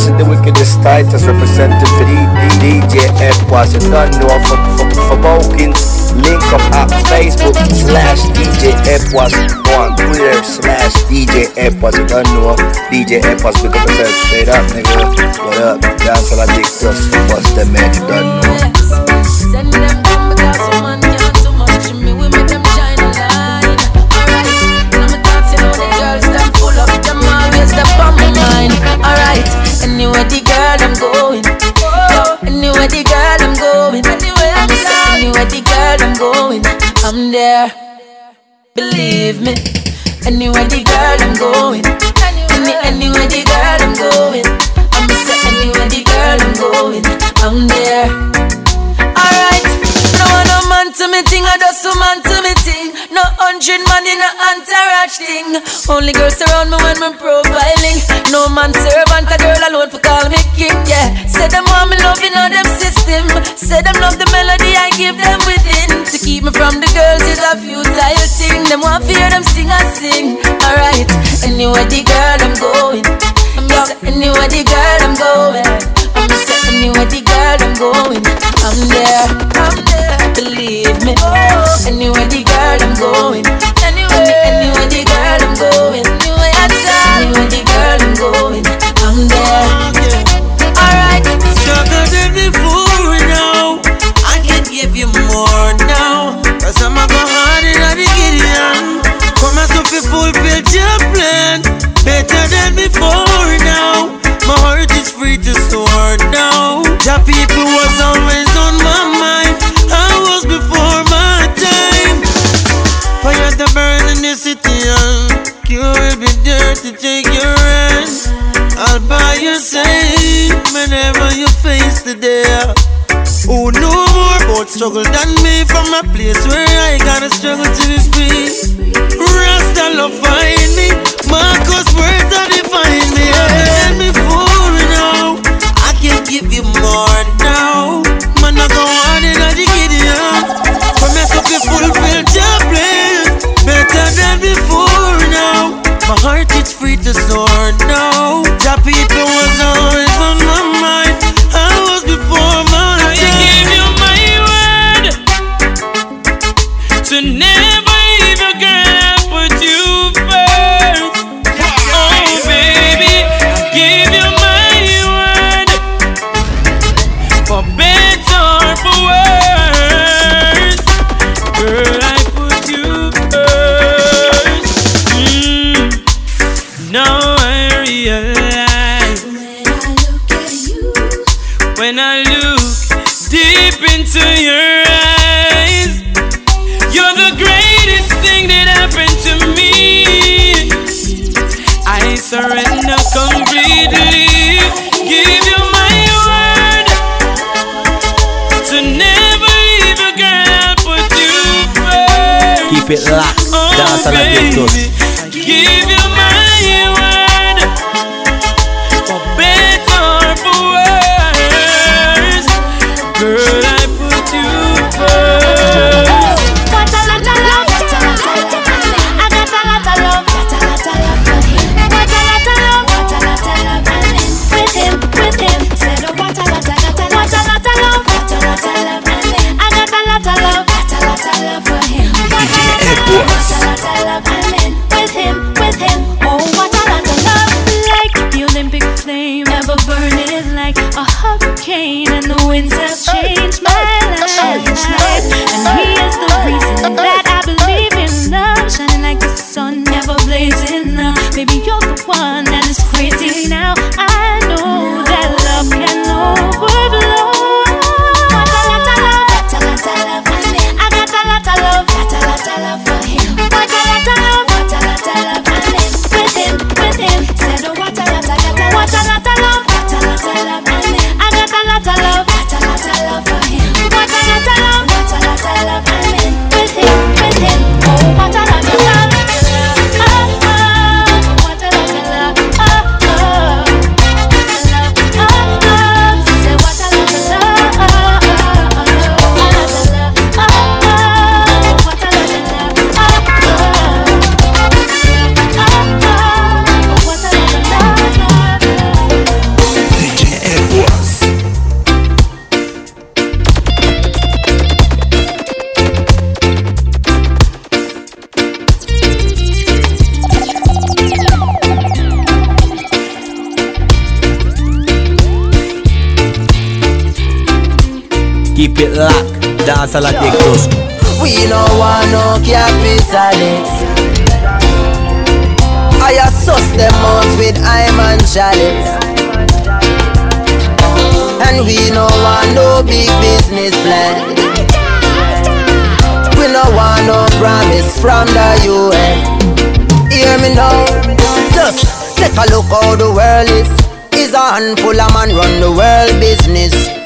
representing the wickedest titles, representing for the, the DJ Epoas. You don't know for, for, for bookings, link up at Facebook slash DJ Epoas on Twitter slash DJ Epoas. You don't know DJ Epoas, pick up yourself straight up, nigga. What up? Dance on a dick, just bust them man, you don't know. Oh. anywhere the girl I'm going. Anywhere the girl I'm going. Anywhere anywhere the girl I'm going. I'm there. Believe me. Anywhere the girl I'm going. Any, anywhere the girl I'm going. I'm say anywhere the girl I'm going. I'm there me thing, I just a man to me thing. No hundred man in a entourage thing. Only girls around me when I'm profiling. No man servant, a girl alone for call me king. Yeah, say them want me loving on them system. Say them love the melody I give them within. To keep me from the girls is a futile thing. Them want fear them sing I sing. Alright, anywhere the girl I'm going. I'm anywhere the girl I'm going. Anywhere the girl I'm going. I'm there. I'm there believe me. Oh, anywhere the girl I'm going. Anywhere, anywhere the girl I'm going. Anywhere anywhere the girl I'm going. I'm there. Alright. Stronger than be to take your hand. I'll buy your side whenever you face the day. Oh, Who know more about struggle than me from a place where I gotta struggle to be free? Rasta love find me, Marcus words that define me. Let me fool now. I can give you more now. Man, I go on in the Gideon. Promise to be fulfilled My heart is free to soar now. The people it locked. Oh, Dance on Give one. It locked, dance a la dictos. We no want no capitalist. I assess them out with I'm and chalice. And we no want no big business plan. We no want no promise from the UN. Hear me now. Just take a look how the world is. Is a handful of man run the world business.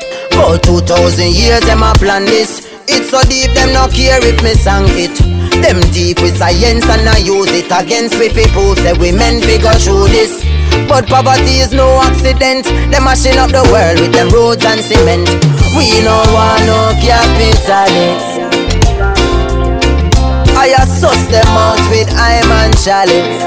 For 2000 years, them a plan this. It's so deep, them no care if me sang it. Them deep with science and I use it against we people. Say we men figure through this. But poverty is no accident. Them mashing up the world with them roads and cement. We no want no capitalist. I assess them out with I'm and chalice.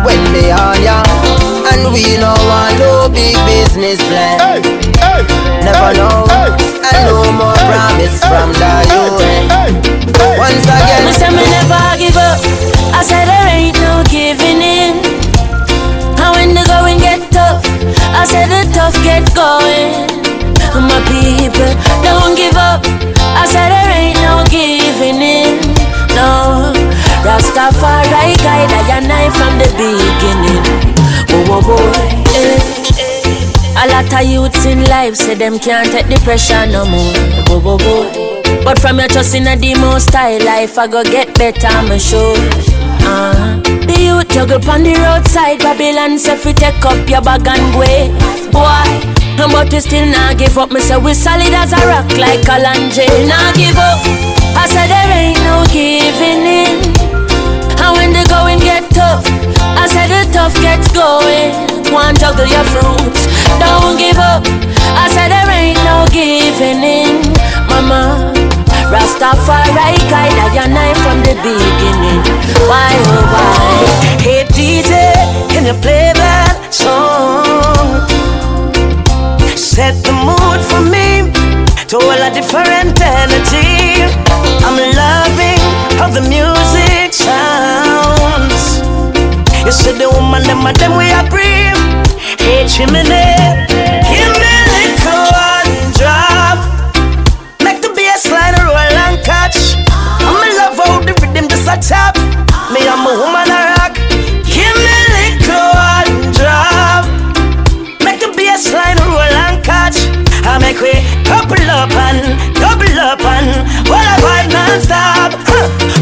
When me on ya, and we no want no big business plan. Hey, hey, Never hey, know, hey, and no more hey, promise hey, from the hey, UN. hey, hey, Once Me again, say me never give up. I said there ain't no giving in. And when the going get tough, I said the tough get going. My people don't give up. I said there ain't no giving in. No, Rastafari guide I and I from the beginning. Whoa, boy. Eh. A lot of youths in life say them can't take the pressure no more. But from your trust in a demo style life, I go get better, I'm sure. Uh, the youth juggle on the roadside, Babylon say fi take up your bag and go. Boy, but we still not give up. Me say we solid as a rock like Kalanje. Nah give up. I said there ain't no giving in. And when the going get tough, gets going. One juggle your fruits, don't give up. I said there ain't no giving in, mama. Rastafari guide I and I from the beginning. Why oh why? Hey DJ, can you play that song? Set the mood for me to all a different energy. I'm loving how the music sounds. You see the woman, them and them we are breathe. Hey chimney, give me little one drop. Make the bass roll and catch. I'm in love the rhythm just a tap. Me, I'm woman a rock. Give me little one drop. Make the bass roll and catch. I make we couple up and up and while I vibe non-stop.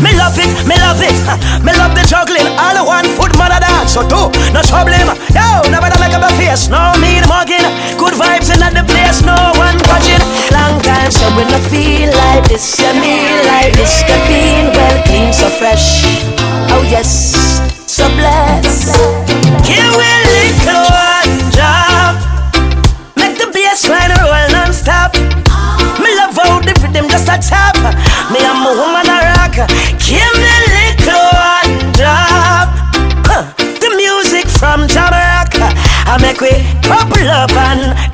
Me love it, me love it. Me love the juggling. All one foot mother dance. So do no problem. Yo, never make up a face. No the mugging. Good vibes in the place. No one touching. Long time so when I feel like this, yeah, me like this. The bean well clean, so fresh. Oh yes, so blessed. Me a little one just a tap. Me I'm a woman a rock. Give me a little one drop. Huh. The music from Jamaica. I make we couple up and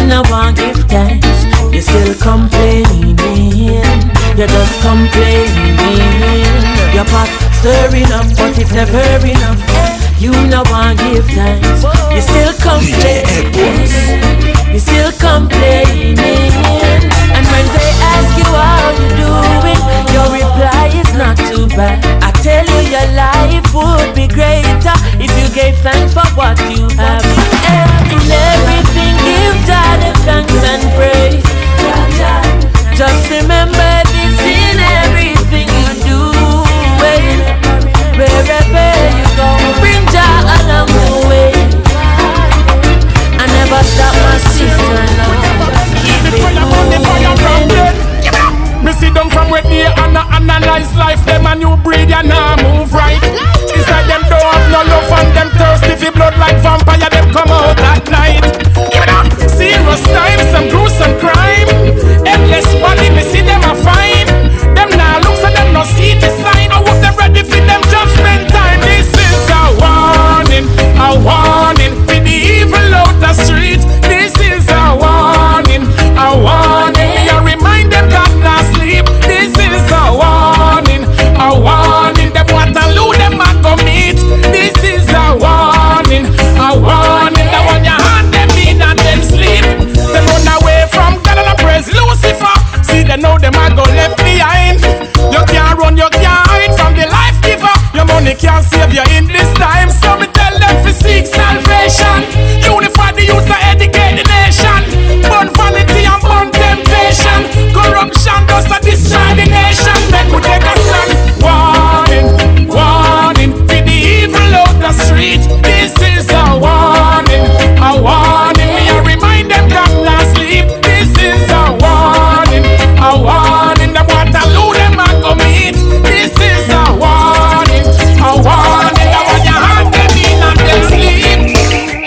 you still want give thanks. You still complaining. You're just complaining. Your pot stirring up, but it's never enough. You no want give thanks. You still complaining. You still complaining. And when they ask you how you doing, your reply is not too bad. I tell you your life would be greater if you gave thanks for what you have. In give Thanks and praise. Just remember this in everything you do. Wherever you go, bring joy along the way. I never stop my sister. Keep it moving. Me see them from where they and I analyze life. Them a new breed and now move right. It's like them don't have no love and them thirsty for blood like vampire. Them come out at night. Serious time, some gruesome crime. Endless body, me see them a fine. Them now look so them no see the sign. Oh, I hope them ready for them judgment time. This is a warning, a warning for the evil out the street. This is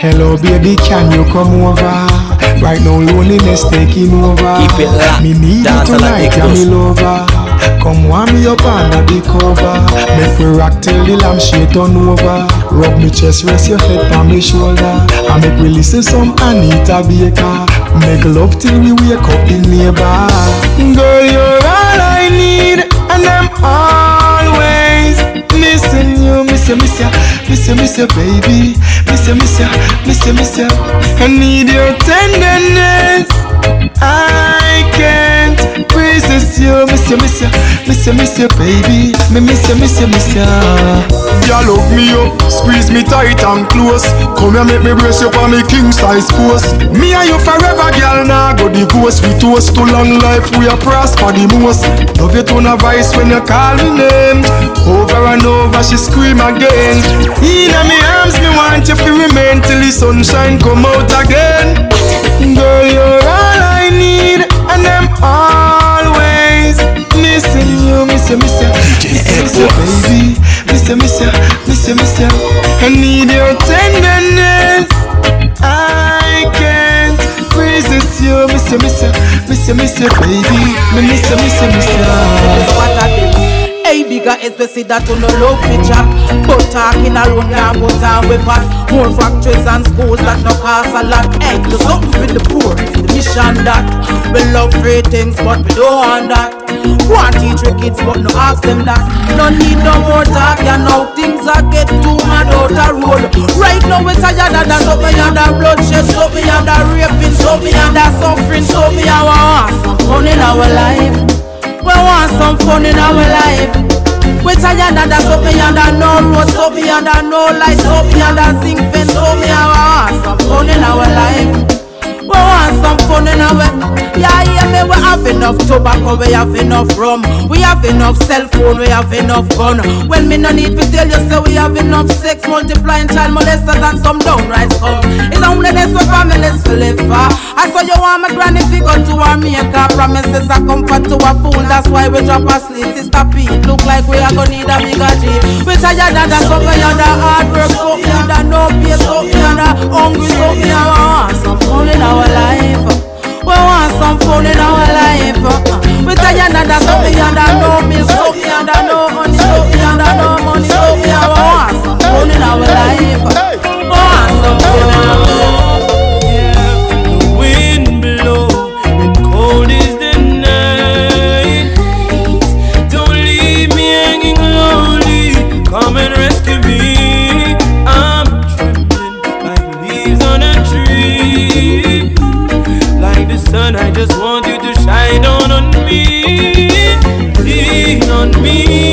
Hello, baby, can you come over? Right now, loneliness taking over. Keep it locked. Me need you Dance lot, tonight, yeah, me lover. Come warm me up under the cover. Make we rock till the lampshade turn over. Rub me chest, rest your head on me shoulder. I make we listen some Anita Baker. Make love till we wake up in the neighbor. Girl, you're all I need, and I'm always missing you, miss you, miss you, miss you, miss you, baby, miss you, miss you, miss you, miss you. I need your tenderness. I can't resist you, miss miss you, miss you, miss you, miss you, baby. Me miss you, miss you, miss you. Girl, hug me up, squeeze me tight and close. Come here, make me brace you on me king size post. Me and you forever, girl. Now nah, go divorce. We toast to long life, we are prosper the most. Love you tone a voice when you call me name. Over and over, she scream again. In me arms, me want you to remain till the sunshine come out again. Girl, you're all I need, and I'm always missing you, miss you, miss you, miss you, baby, miss you, miss you, miss you, miss you. I need your tenderness. I can't resist you, miss you, miss you, miss you, miss you, baby, me miss you, bigger is we see that you no love me chat But talking alone now, but time we pat More factories and schools that no cost a lot. Hey, do something for the poor, the mission that. We love free things, but we don't want that. Want teach your kids, but no ask them that. No need no more talk, you know Things are get too mad out the road. Right now we tired of that So me under bloodshed, so me under raping So me under suffering, so me our some fun in our life. We want some fun in our life. We tired of that, so me under no road, so me under no light, so me under zinc fence, so me want some fun in our life. We want some fun in our Yeah, yeah, me we have enough tobacco, we have enough rum. We have enough cell phone, we have enough gun. When me no need to tell you, so we have enough sex Multiplying child molesters and some downright scum. It's only this what families to live for. I saw you want my granny figure to our maker Promises are comfort to a fool, that's why we drop asleep Sister Pete, look like we are gonna need a bigger G We tired of so we under hard work So under no pay, so under hungry, so want some fun in our our life. We want some fun in our life. We tired of that, so me under no me, so me under no money, so me under no money, so me I want some fun in our life. We want some fun in our life. Sun, I just want you to shine down on me. Lean on me.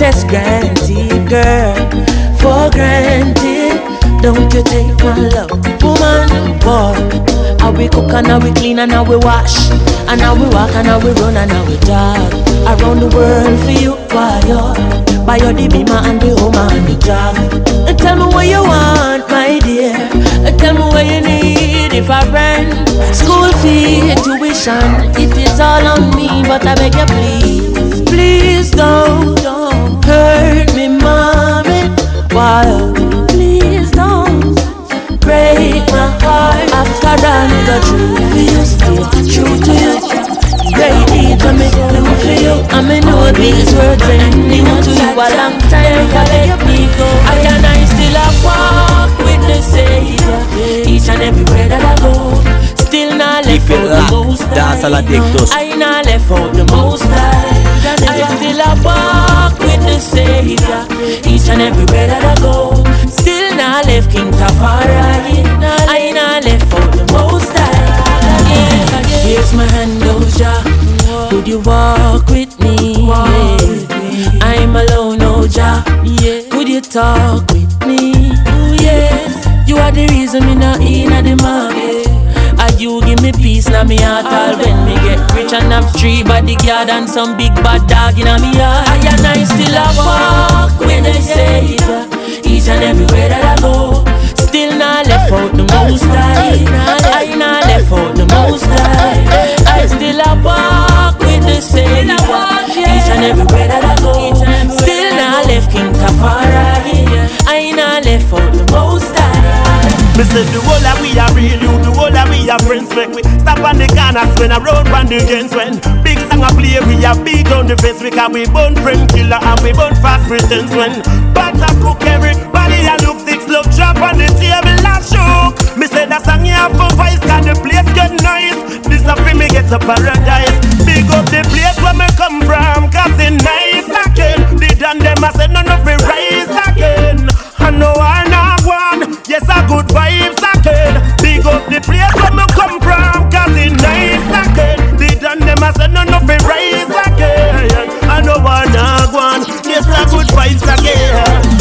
Access granted, girl. For granted Don't you take my love Woman, boy how we cook and how we clean and how we wash. And how we walk and how we run and how we jog Around the world for you, why you Buy your the beamer and the home and the jog And uh, Tell me what you want, my dear. And Tell me what you need if I rent. School fee, tuition It is all on me, but I beg you please Please don't, don't Why, please don't break my heart. After that nigga true for you Stay true to you. Great deeds when me do for you. And me know these words ain't new to you. A long time for let me go I and I still a walk with the Savior. Each and everywhere that I go Still not left out the most Dance a la high Dick I not left out the most high I still a walk with the Savior. Each and every way that I go. Still not left King Tafari. I not left for the most high. Here's my hand, oh, Doja. Would you walk with me? Yeah. I'm alone, Oja. Could you talk with me? Ooh, yes. You are the reason me not in the market. You give me peace now me heart all when me get rich and have three bodyguard and some big bad dog in me heart. I and I still a walk with the Savior each and everywhere that I go. Still not left out the most high. I not left out the most high. I still a walk with the Savior each and everywhere that I go. Still not left King Tafari. I ain't not left out the most high. Me say the whole of we are real, you the whole of we are friends. Make we stop on the corners when I road on the gens when big song a play, we a beat on the face because we born friend killer and we born fast pretense when bats a cook everybody a look six love drop on the table and shook. Me say that song you have for voice, cause the place get nice. This a fi me get to paradise. Big up the place where me come from, cause it nice again. The done them a say none of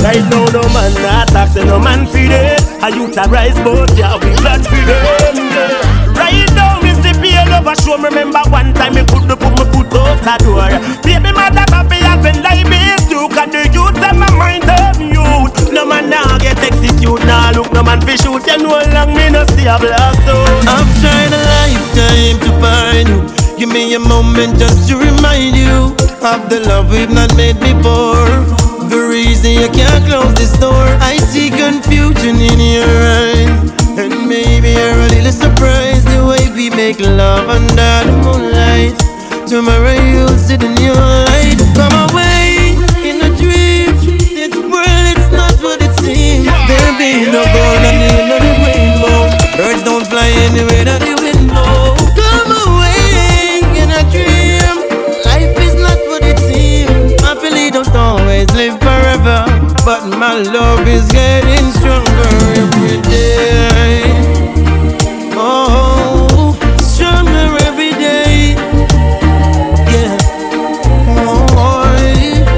Right now no man not tax, no man feed it. I rise, but yeah we blood feed yeah. Right now me see pain over show. Me remember one time me could put my foot out the door. Baby mother happy has been like this too. Cause the youth them my mind them youth. No man now get execute. Now look no man fi shoot. You know long me no see a black zone. I've tried a lifetime to find you. Give me a moment just to remind you of the love we've not made before. The reason you can't close this door. I see confusion in your eyes. And maybe you're a little surprised the way we make love under the moonlight. Tomorrow you'll sit in your light. Come away in a dream. This world, it's not what it seems. There'll be no gold the end rainbow. Birds don't fly anywhere that But my love is getting stronger every day. Oh, stronger every day. Yeah. Oh,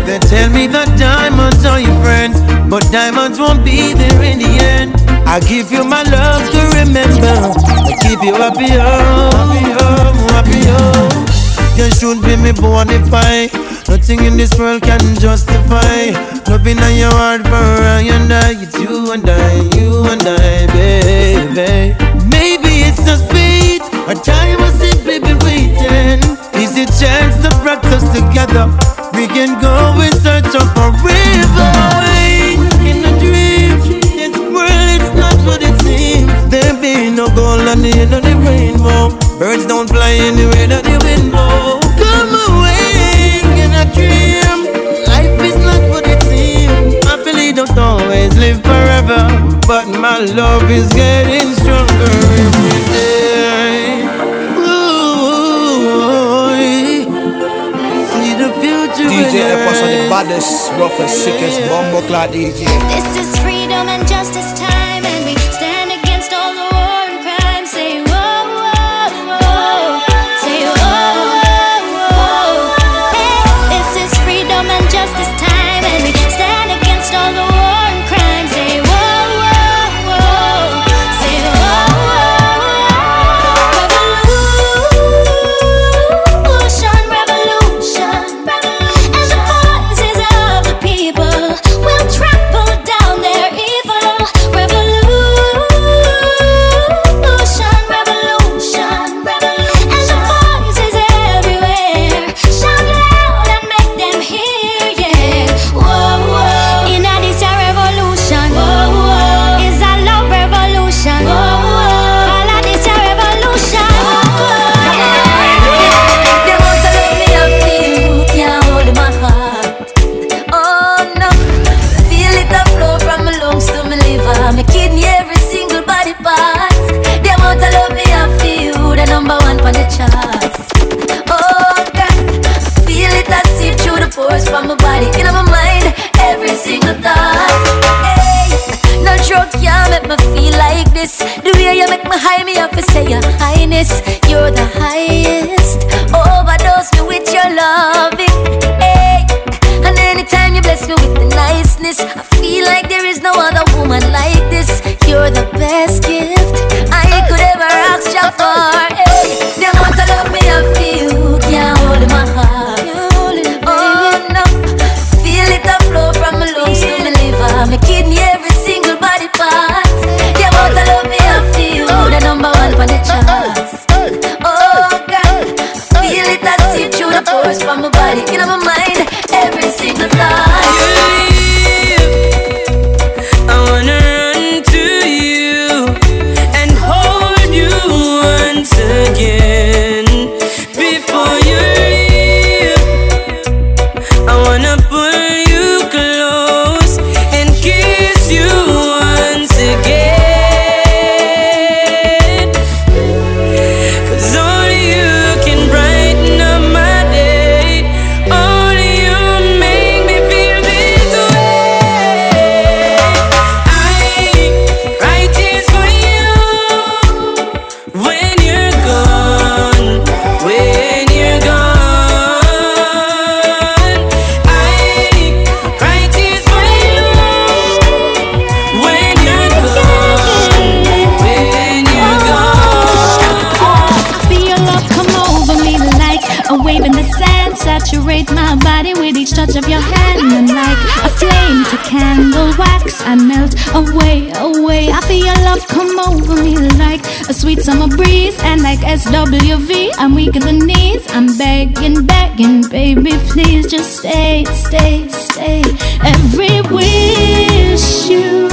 they tell me that diamonds are your friends, but diamonds won't be there in the end. I give you my love to remember. I keep you happy, oh, happy, oh, happy. You should be me bonify. Nothing in this world can justify. Loving on your heart for I and I. It's you and I, you and I, baby. Maybe it's just fate Or time was simply been waiting. Is a chance to practice together? We can go in search of forever Away in a dream. This world, it's not what it seems. There be no gold on the end of the rainbow. Birds don't fly anywhere that the wind blows forever But my love is getting stronger every day Ooh, See the future DJ in Epoas on the your baddest, roughest, sickest, bumbo clad DJ. This is freedom highness. The way you make me high, me have to say your highness. You're the highest. I melt away, away. I feel your love come over me like a sweet summer breeze. And like SWV, I'm weak in the knees. I'm begging, begging, baby, please just stay, stay, stay. Every wish you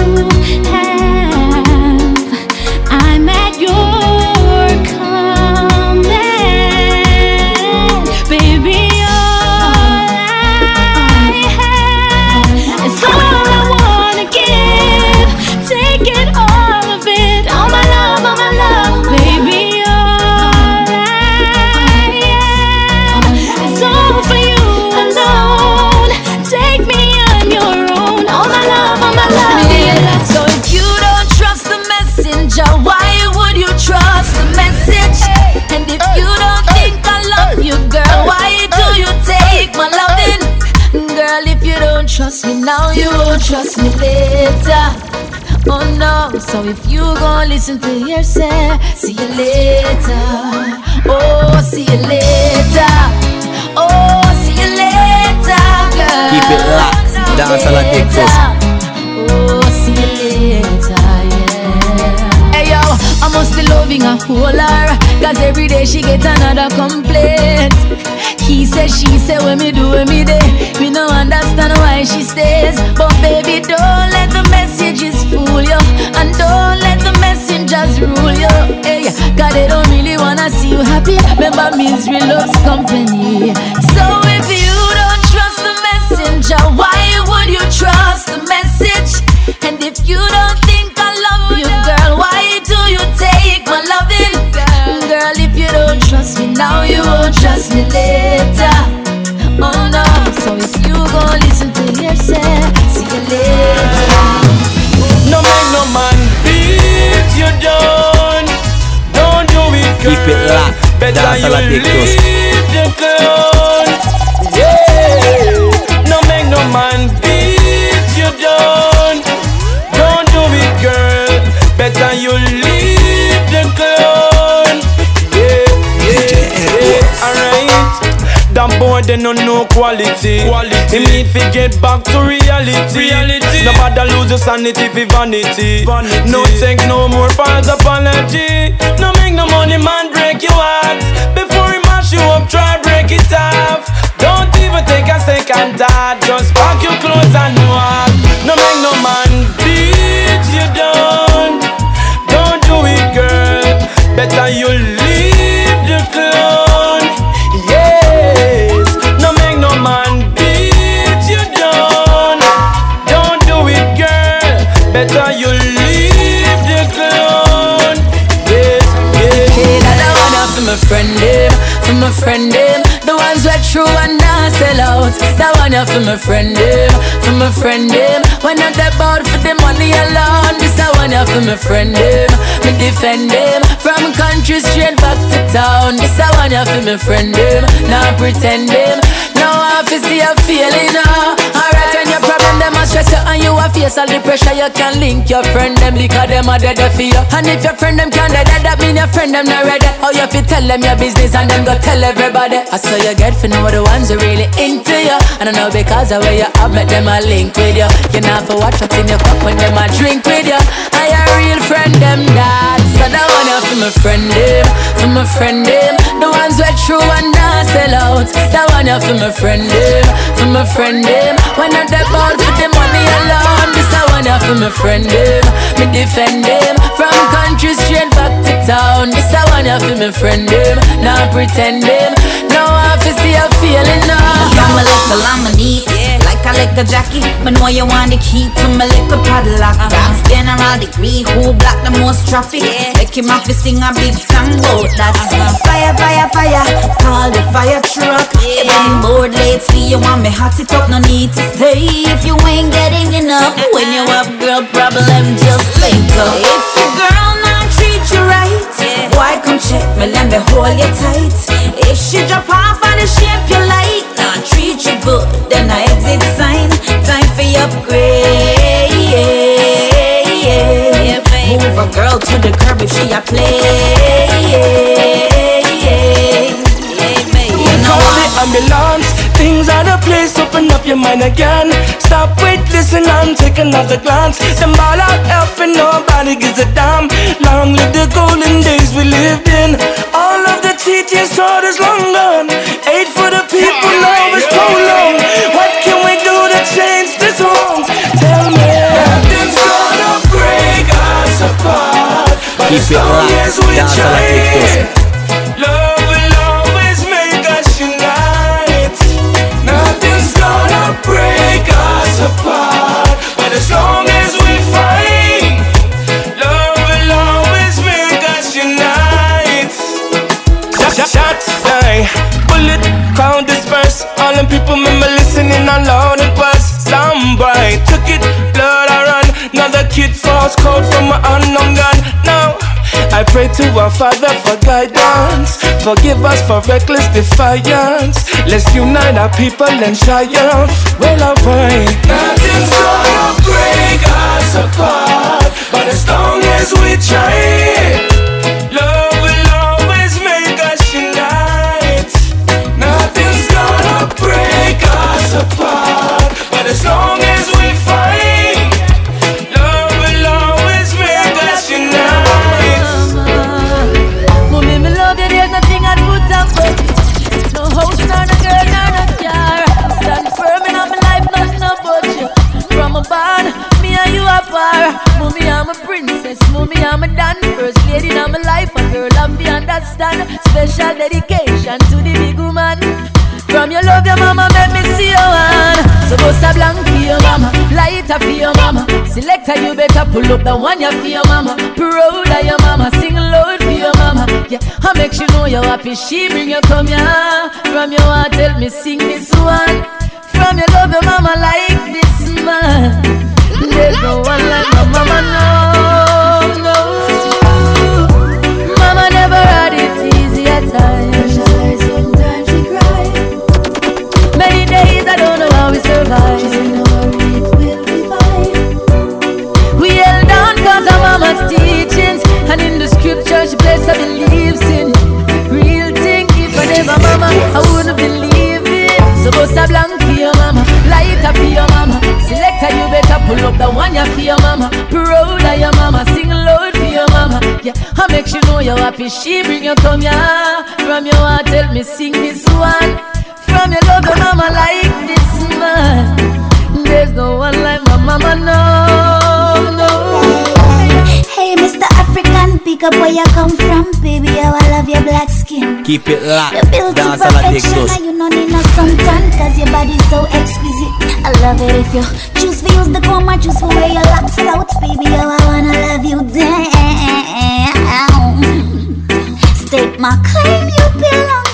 won't trust me later. Oh no, so if you gon' listen to hearsay, see you later. Oh, see you later. Oh, see you later, girl. Keep it locked. Dance all addictus. Oh, see you later, yeah. Hey yo, I must be loving a whole her Cause every day she get another complaint He said, she said, when me do, when me day Me no understand why she stays But baby, don't let the messages fool you And don't let the messengers rule you Hey, cause they don't really wanna see you happy Remember, misery loves company So if you don't trust the messenger Why would you trust the message? And if you don't think I love you, girl, why do you take my loving? Girl, if you don't trust me now, you won't trust me later. Keep it locked. You all addictus. leave the clown. Yeah. No make no man beat you down. Don't do it, girl. Better you leave. Yeah, yeah, yeah. Alright. That boy they no know quality. Quality. Him need to get back to reality. Reality. No matter lose your sanity for vanity. vanity. No take no more false apology. No money man break your heart. Before he mash you up, try break it off. Don't even take a second thought. Just pack your clothes and friend them, for my friend them. The ones that true and not sell out. That wanna for my friend them, for my friend them. When not about for the money alone. This I wanna for my friend them, me defend them. From country straight back to town. This I wanna for my friend them, not pretend them. Now I feel see a feeling now. Stress you and you a face all the pressure. You can link your friend them because them a dead for you. And if your friend them can't dead, that mean your friend them not ready. How you fi tell them your business and them go tell everybody. I saw you get for know the ones who really into you. And I know because of where you have met them a link with you. You not for watch what's in your cup when them a drink with you. I a real friend them that. So that one you for my friend them, for my friend them. The ones who true and not sell out. That one you for my friend them, for my friend them. When not the ball for the money alone. One for my friend them, me defend them. From country straight back to town. This I you for my friend them, not pretend them. Now I fi see a feeling now. I'm a little, I'm a neat. Like a liquor Jackie, but know you want the key to my liquor padlock. That's general degree, who block the most traffic? Make him have to sing a big song about that. Fire, fire, fire, call the fire truck. If I'm bored lately, you want me hot it up, no need to stay. If you ain't getting enough, uh-huh. when you have girl problem, just link up. If your girl not treat you right, why come check me, let me hold you tight. If she drop off on the shape you like, treat you good, then I exit sign. Time for your upgrade. Move a girl to the curb if she a play. You know I open up your mind again. Stop, wait, listen, and take another glance. Them all out helping, nobody gives a damn. Long live the golden days we lived in. All of the teachings taught us long gone. Aid for the people, now is prolonged. What can we do to change this wrong? Tell me. Nothing's gonna break us apart. But Keep as it long locked. as we Dance try, love will always make us unite. Nothing's gonna break us apart. People remember listening aloud. It was somebody took it, blood I run. Another kid falls cold from an unknown gun. Now. I pray to our Father for guidance. Forgive us for reckless defiance. Let's unite our people and triumph. Well, alright. Nothing's gonna break us apart. But as long as we try, apart. But as long as we fight, love will always make us unite. Me love you, there's nothing I'd. No no girl, no car. Firm in my life, you. From a me and you I'm a princess. I'm a lady in my life. A girl. Special dedication to the big woman. From your love, your mama make your one. So go a blank for your mama, light up for your mama. Selector, you better pull up the one you for your mama. Proud of your mama, sing loud for your mama. Yeah, I make you know you're happy. She bring you come here. From your heart, tell me sing this one. From your love, your mama like this man. There's no one like my mama, no, fine. We held on cause mama's teachings. And in the scripture she placed her. Real thing, if I never mama, I wouldn't believe it. So bust a blank for your mama, light up for your mama. Selector, you better pull up the one you for your mama. Proud of your mama, sing loud for your mama. Yeah, I make you know you're happy. She bring you come here. From your heart, tell me sing this one. From your love, your mama like this man. There's no one like my mama, no, no. Hey, Mr. African, pick up where you come from, baby. How I love your black skin. Keep it locked. You're built to Dance all like perfection, it and you don't need no suntan, cause your body's so exquisite. I love it if you choose to use the comb or choose to wear your locks out, baby. How I wanna love you down. State my claim, you belong to me.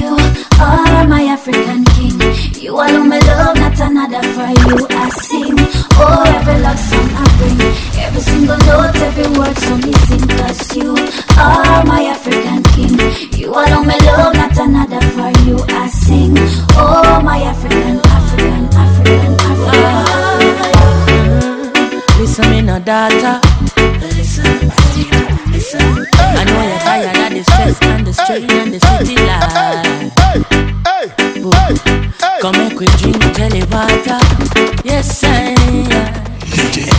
You are my African king. You alone my love, not another for you. I sing, oh every love song I bring, every single note, every word, so me sing. Cause you are my African king. You alone my love, not another for you. I sing, oh my African, African, African, African. Listen, me no daughter. The strain and the city life. Boo. Come make we drink jelly water. Yes, I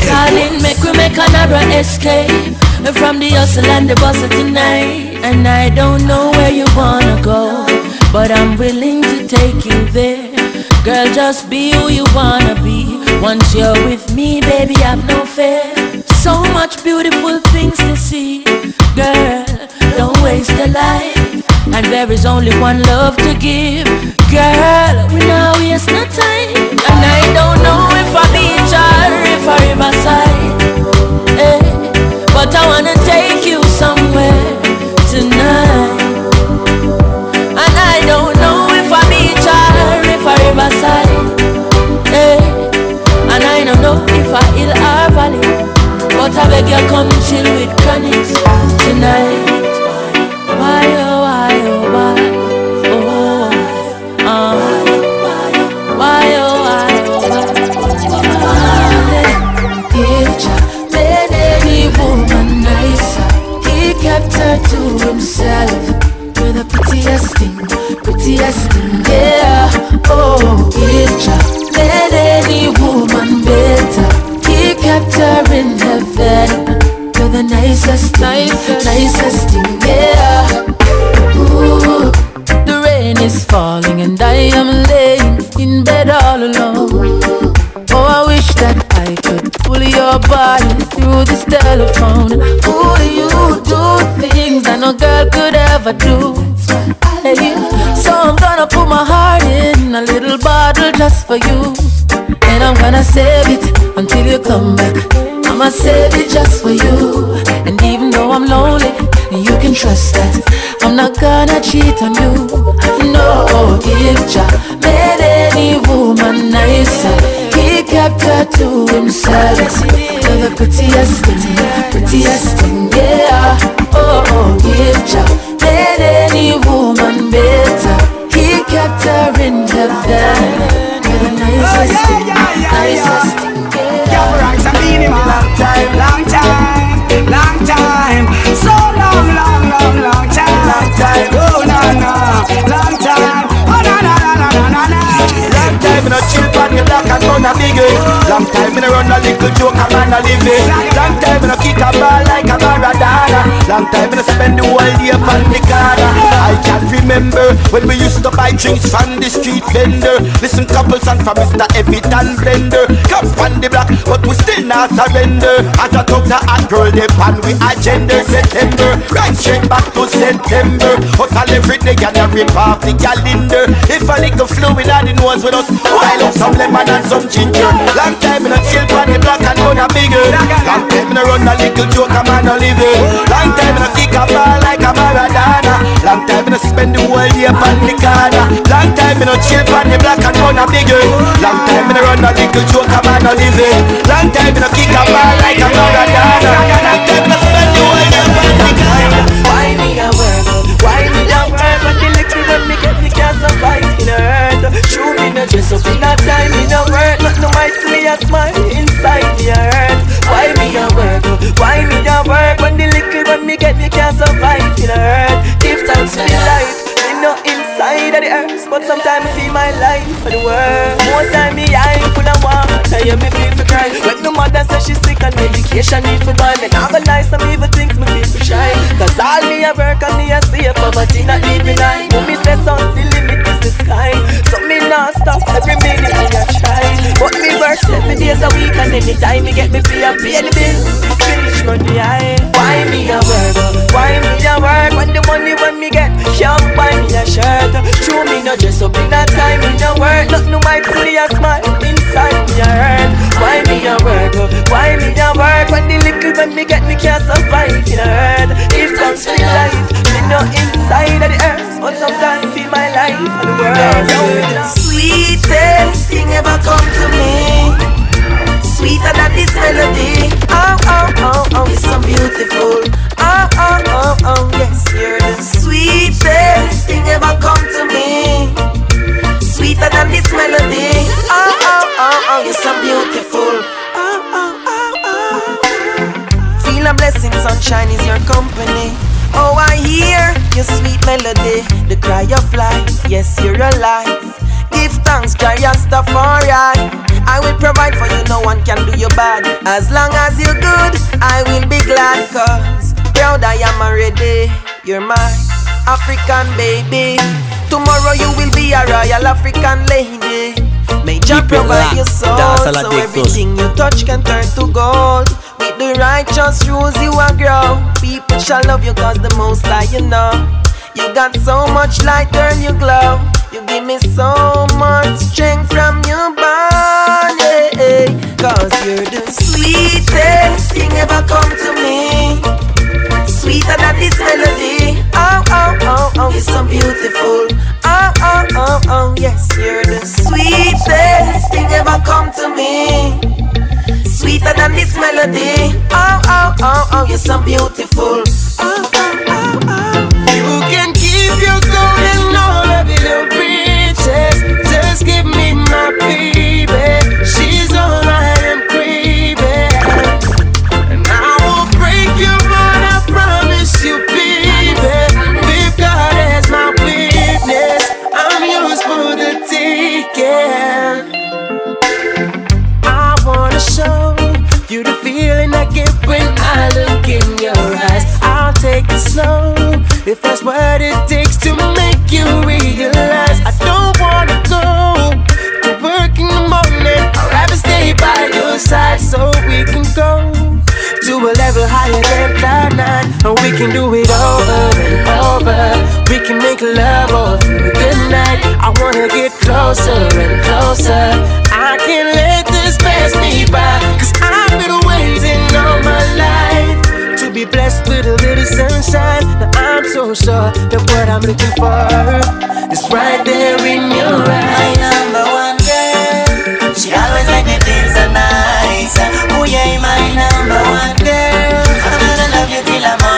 Darling, make we make another escape from the hustle and the bustle tonight. And I don't know where you wanna go, but I'm willing to take you there. Girl, just be who you wanna be. Once you're with me, baby, I've no fear. So much beautiful things to see. Girl, don't waste a life. And there is only one love to give. Girl, we now waste no time. And I don't know if I beach or if I riverside. Eh, but I wanna take you somewhere tonight. And I don't know if I beach or if I riverside. Eh, and I don't know if I hill or. But I beg you come chill with Chronixx tonight. Why oh why oh why oh. Why oh why oh why. Made any woman nicer. He kept her to himself. You're the prettiest thing, prettiest thing, yeah. Oh, picture made any woman better. He kept her in. The nicest, nicest, nicest thing, yeah. Ooh, the rain is falling and I am laying in bed all alone. Oh, I wish that I could pull your body through this telephone. Ooh, you do things that no girl could ever do. Hey, so I'm gonna put my heart in a little bottle just for you. And I'm gonna save it until you come back. I'ma save it trust that I'm not gonna cheat on you. No, if Jah made any woman nicer, he kept her to himself. You're the prettiest thing, prettiest thing, little joke a man a living. Long time in a kick a ball like a Maradona. Long time a spend the whole day on the corner. I can't remember when we used to buy drinks from the street vendor. Listen couple songs from Mr. Everton Blender. Come on the block, but we still not surrender. As I talk to hot girl, they pan we agenda September. Right straight back to September. Hustle every day and a rip off the calendar. If I lick a fluid on the nose with us, while up some lemon and some ginger. Long time in a chill pan the black and run a bigger. Long time in a run a little joke a man a living. Long time in a kick a ball like a Maradona. Long time in a spend the whole day upon the corner. Long time in a chill pan the black and run a bigger. Long time in a run a little joke a man a living. Long time in a kick a ball like a Maradona. Long time in a spend the whole day upon the corner. Why me a work? Why me a work? When the little when me get me can't survive in a hurt. True me no dress up in a time in a work. Not no might see a smile inside me a hurt. Why me a and medication need for buy, me now go lie some evil things me feel for shy. Cause all me a work and me a save, poverty not I. When me say something, the limit is the sky. So me not stop every minute a try. But me work seven days a week and anytime me get me pay and pay the bills. Finish money I. Why me a work? Why me a work? When the money when me get can't buy me a shirt. True me no dress up in a time me no work. Look no might see a smile inside me a hurt. Why me a work? Why me a work? Little when me get me can't survive in a hurt. If thanks for life, me no inside of the earth, but sometimes feel my life on the world. The sweetest thing ever come to me. Sweeter than this melody. Oh, oh, oh, oh, it's so beautiful. Oh, oh, oh, oh, yes, you're the sweetest thing ever come to me. Sweeter than this melody. Oh, oh, oh, oh, you're so beautiful. Feel a blessing, sunshine is your company. Oh, I hear your sweet melody, the cry of life. Yes, you're alive. Give thanks, Jah Rastafari. I will provide for you, no one can do you bad. As long as you're good, I will be glad. Cause proud I am already. You're my African baby. Tomorrow you will be a royal African lady. May Jah provide your soul Dance a lot so everything you touch can turn to gold. With the righteous rules you will grow. People shall love you cause the most high you know. You got so much light, girl, you glow. You give me so much strength from your body. Eh. Cause you're the sweetest thing ever come to me. Sweeter than this melody. Oh, oh, oh, oh, you're so beautiful. Oh, oh, oh, oh, yes, you're the sweetest thing ever come to me. Sweeter than this melody. Oh, oh, oh, oh, you're so beautiful. Oh, oh, oh, oh. If that's what it takes to make you realize I don't wanna go to work in the morning. I'd rather stay by your side so we can go to a level higher than cloud nine. And we can do it over and over. We can make love all through the night. I wanna get closer and closer. I can't let this pass me by, cause I've been be blessed with a little sunshine. Now I'm so sure that what I'm looking for is right there in your eyes. My number one girl, she always make me feel so nice. Oh yeah, my number one girl, I'm gonna love you till the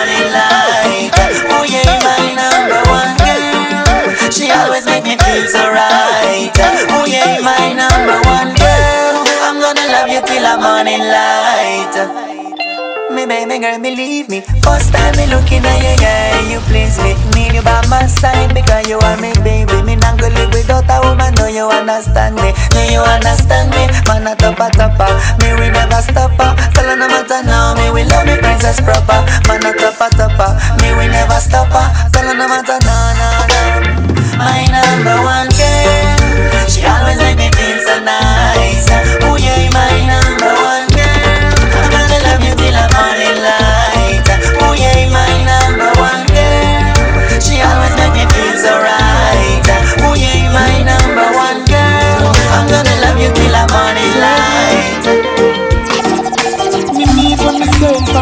girl, believe me. First time me looking at you, yeah, you please me. Need you by my side because you are me baby. Me not gonna live without a woman. No, you understand me. No, you understand me. Man, a topper topper. Me we never stop her. Tell her no matter now. Me we love me princess proper. Man, a topper topper. Me we never stop her. Tell her no matter now, now, now. My number one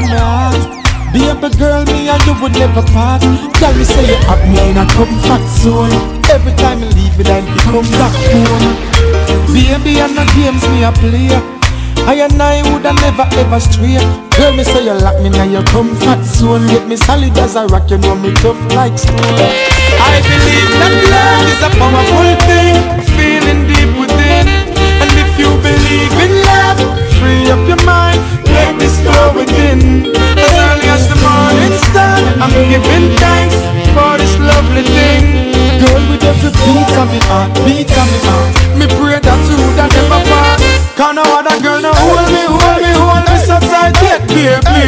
my heart. Baby girl, me and you would never part. Tell me say you have me in a comfort zone. Every time you leave me, then you come back home. Baby, and the games me a play. I and I woulda never ever stray. Girl, me say you lock me in your comfort zone. Get me solid as a rock, you know me tough like stone. I believe that love is a powerful thing, feeling deep within. And if you believe in love, free up your mind, let this flow within. As early as the morning star, I'm giving thanks for this lovely thing. Girl, with every beat of me heart, beat of me heart, me pray that you would never part. Cause no other girl no hold me, hold me, hold me so tight yet, baby.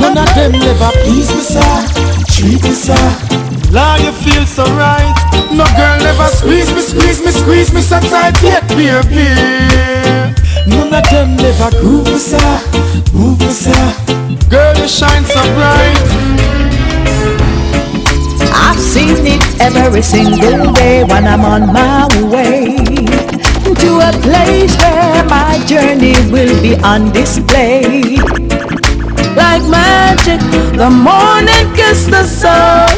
None of them never please me, sir. Treat me, sir. Lord, you feel so right. No girl never squeeze me, squeeze me, squeeze me so tight yet, baby. None of them never me, sir. Move sir. Girl, you shine so bright. I've seen it every single day when I'm on my way to a place where my journey will be on display. Like magic, the morning kiss the sun,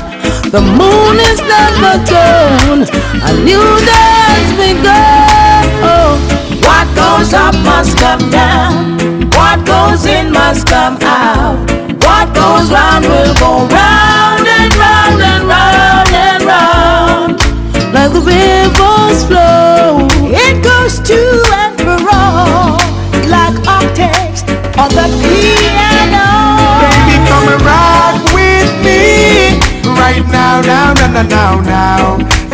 the moon is never gone, a new day has begun. What goes up must come down, what goes in must come out, what goes round will go round and round and round and round. Like the rivers flow, it goes to and fro, like octaves on the piano. Baby, come and rock with me right now, now, now, now, now, now.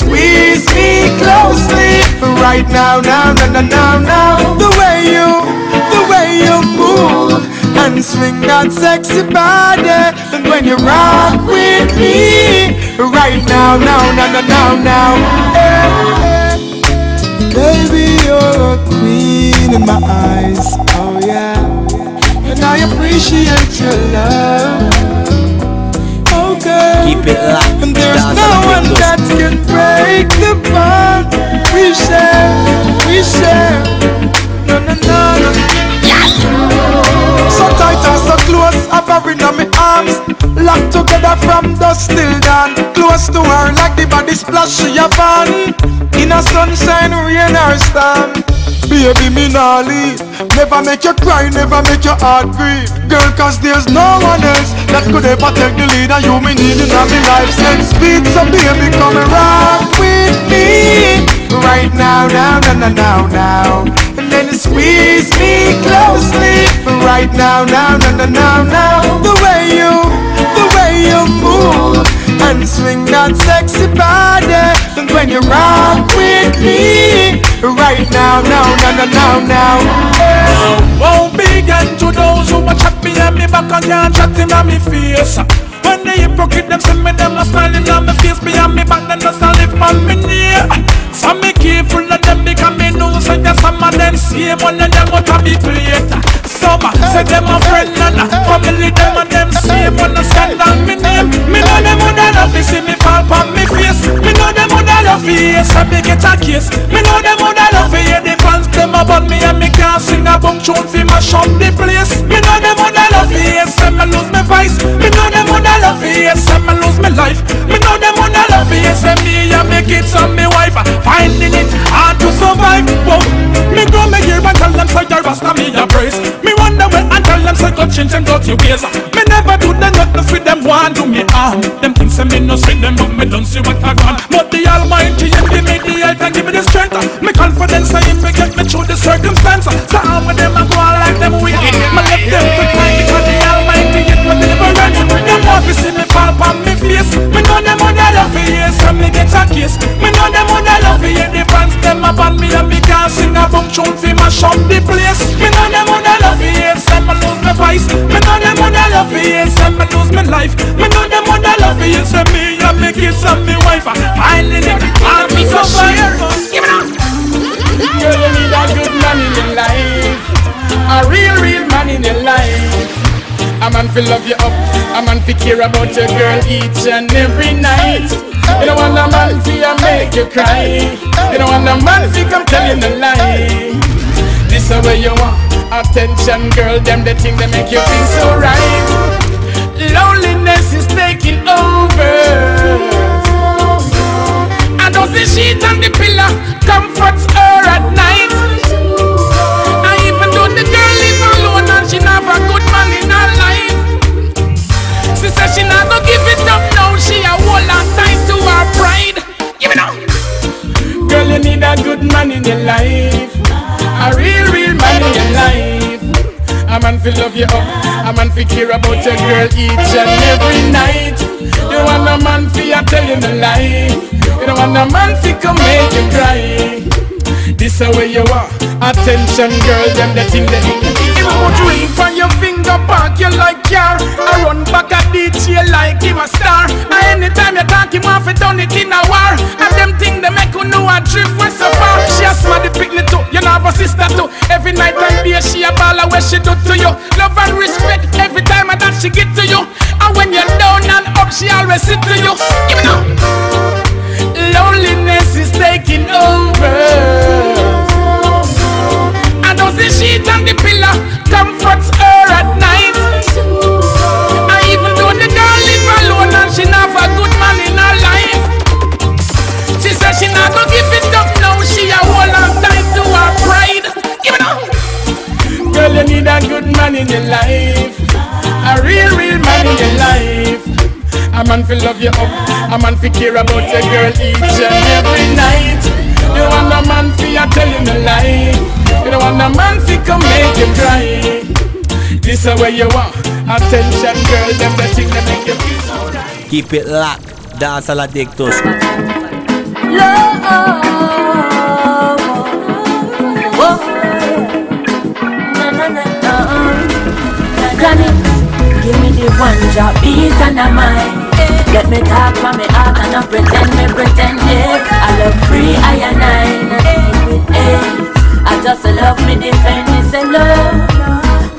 And then you squeeze me closely right now, now, now, now, now, now. The way you, the way you move and swing that sexy body. And when you rock with me right now, now, now, now, now, now. Eh, eh. Baby, you're a queen in my eyes. Oh yeah. And I appreciate your love. Oh girl. Keep it locked. And there's Dance no one that can break the bond we share. We share. No, no, no, no. So tight and so close, hovering on my arms. Locked together from dusk till dawn. Close to her like the body splash she a van. In a sunshine, rain or storm. Baby, me nah leave. Never make you cry, never make your heart grieve. Girl, cause there's no one else that could ever take the lead. And you me need in my life. Send speed, so baby, come and rock with me. Right now, now, now, now, now, now. And then squeeze me closely. Right now, now, now, now, now, now. The way you, the way you move and swing that sexy body. And when you rock with me, right now, now, now, now, now, now. Won't begin to those who watch up behind me back and can't chat in on me face. When the hypocrite them see me, them a smiling on me face behind me back, then just a live on me near. So me careful of them because me know say that some of them same one of them out of me plate. Some say them a friend and a family, them and them for you, so me get a kiss. Me know them woulda love for you, the fans them about me and me can't sing a bum tune for the place. Me know them woulda love for you, so me lose my voice. Me know them woulda love for you, so me lose my life. Me know them woulda love for you, so me and me kids and me wife finding it hard to survive. Whoa. Me grow me gear and tell them say your rasta me a. Me wonder when I them say go change them dirty ways. Me never do them nothing for them want do me harm. Them things say me no see them but me don't see what I want. But the Almighty and give me the health and give me the strength. Me confidence I him get me through the circumstance. So how with them I go on like them wicked. Me left them to cry because the Almighty get me deliverance. Them want to see me fall upon me face. Me know them on the love for years so me get a kiss. Me know them on the love for you. The fans them upon me and me can't sing a boom tune fi mash up the place. Me know them on the love for years so me. Me know them the love for years so me lose my life. Me know them the love for years so me and me kids and me wife finding it hard to survive. Give it up. Girl, you need a good man in your life. A real, real man in your life. A man fi love you up, a man fi care about your girl each and every night. You don't want a man fi a make you cry. You don't want a man fi come tell you the lie. This is where you want attention, girl. Them the thing that make you feel so right. Loneliness is taking over. And those the sheet and the pillow comforts her at night. I even though the girl live alone and she a good man in her life. She said she not gonna give it up now. She a hold on tight to her pride. Give it up. Girl, you need a good man in your life. A real, real man in your life. A man fi love you up. A man fi care about your girl each and every night. You want a man fi a tell you the lie. You don't want a man fi come make you cry. This is where you are. Attention, girl, them the thing that Put ring on your finger, park you like car. I run back a DJ like him a star. And anytime you talk him off, it done it in a war. And them thing they make you know a trip where so far. She a smart the picnic too. You know have a sister too. Every night and day she a ball where she do to you. Love and respect every time that she get to you. And when you're down and up, she always sit to you. Give me now. Loneliness is taking over. And those the sheet and the pillow fi love you up, a man fi care about your girl each and every night. You want a man fi a tell you the lie. You don't want a man fi come make you cry. This is where you want attention, girl. Them the thing that make you feel so right. Keep it locked. Dance a la dictos. Granny, give me the one drop beat and a mind. Let me talk from me heart and not pretend me pretend yeah. I love free I nine with eight. I just love me defend me say love,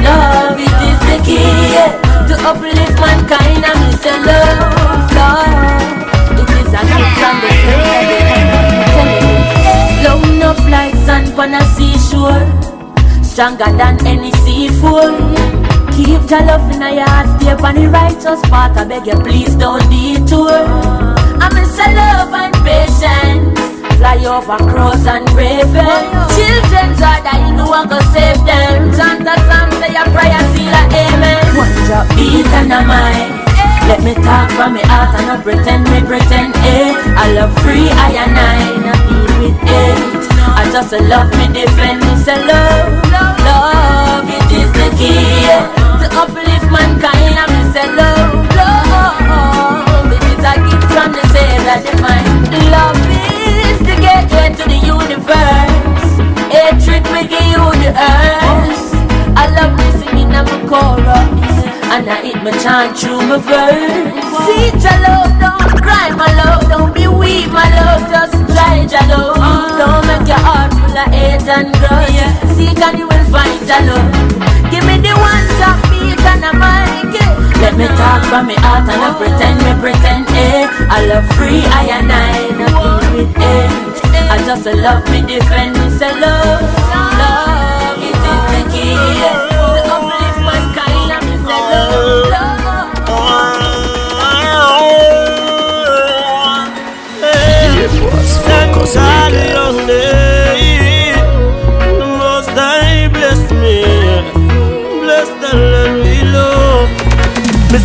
love it is the key yeah. to uplift mankind and me say love, love. It is a gift from the Love enough like sand on a seashore, stronger than any seafood. Keep your love in your heart, stay on the righteous path. I beg you, please don't detour. I miss a love and patience. Fly over cross and raven. Children are dying, no one can save them. Chant a psalm, say a prayer, seal a amen. One drop beat and a mind. Let me talk from me heart and not pretend me pretend. Eh, I love free, I and I, not deal with it. I just love me defend me, say love, love, it is the key to uplift mankind. I me say love, love, it is a gift from the Savior divine. Love is the gateway to the universe. Hatred will give you the earth. I love me singing I'm chorus. And I hit my chant through my verse. See your love, don't cry, my love. Don't be weak, my love. Just try your love. Don't make your heart full of hate and grudge. Seek and you will find your love. Give me the one top eh. Let me talk from me heart and I pretend me pretend. Eh, I love free, I and I. Not it ends. I just love me defend me say love, love. It is the key to uplift mankind and me say love, love.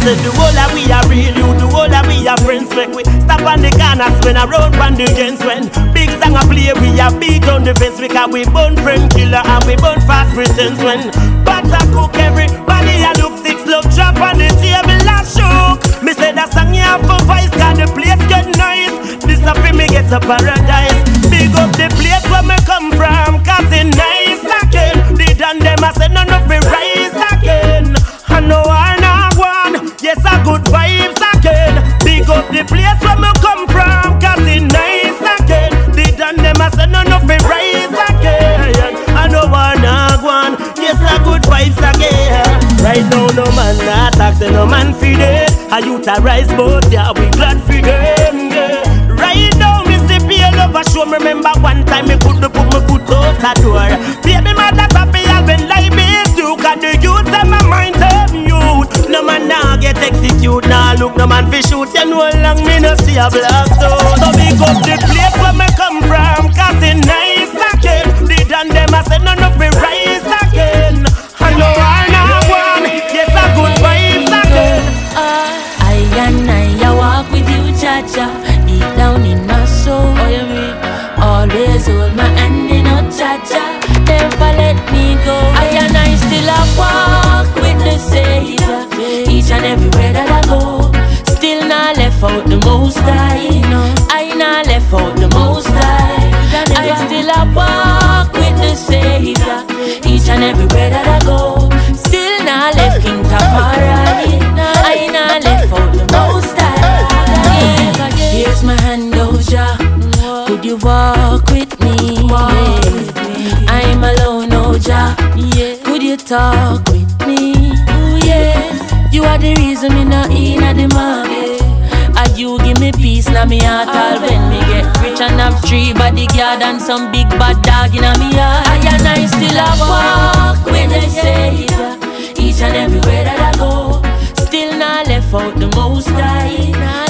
Me say the whole of we are real, you the whole of we are friends. Make we stop on the corners when I round on the gens when big song I play, we are beat on the fence because we burn friend killer and we burn fast pretense when but I cook everybody I look six love drop on the table I shook. Me say that song you have for voice, cause the place get nice. This a me get to paradise. Big up the place where me come from, cause it nice again. The done them I say none of it rise again. I know I the place where me come from, cause it nice again. The done them I none of it rise again. I know I not one, yes a good vibes again. Right now no man tax and no man feed it. I rise but yeah we glad for them. Right now me see pay love a show me remember one time me could put my foot out a door. Baby mother happy I've been like this too. Cause the youth them my mind. Now get execute now look no man fi shoot. You know long me no see a black so. So big up the place where me come from cause it nice again. The done them I say none of me rise high, I not left out the most high. I still a walk with the Savior, each and that I go. Still not left King I not left out the most high. Here's my hand, Jah. Could you walk with me? Yeah. I'm alone, Jah. Could you talk with me? Yes. You are the reason me not in the market. You give me peace now me heart all when me get rich and have three bodyguard and some big bad dog in me heart. I and I still a walk with the Savior uh, each and everywhere that I go. Still not left out the most high.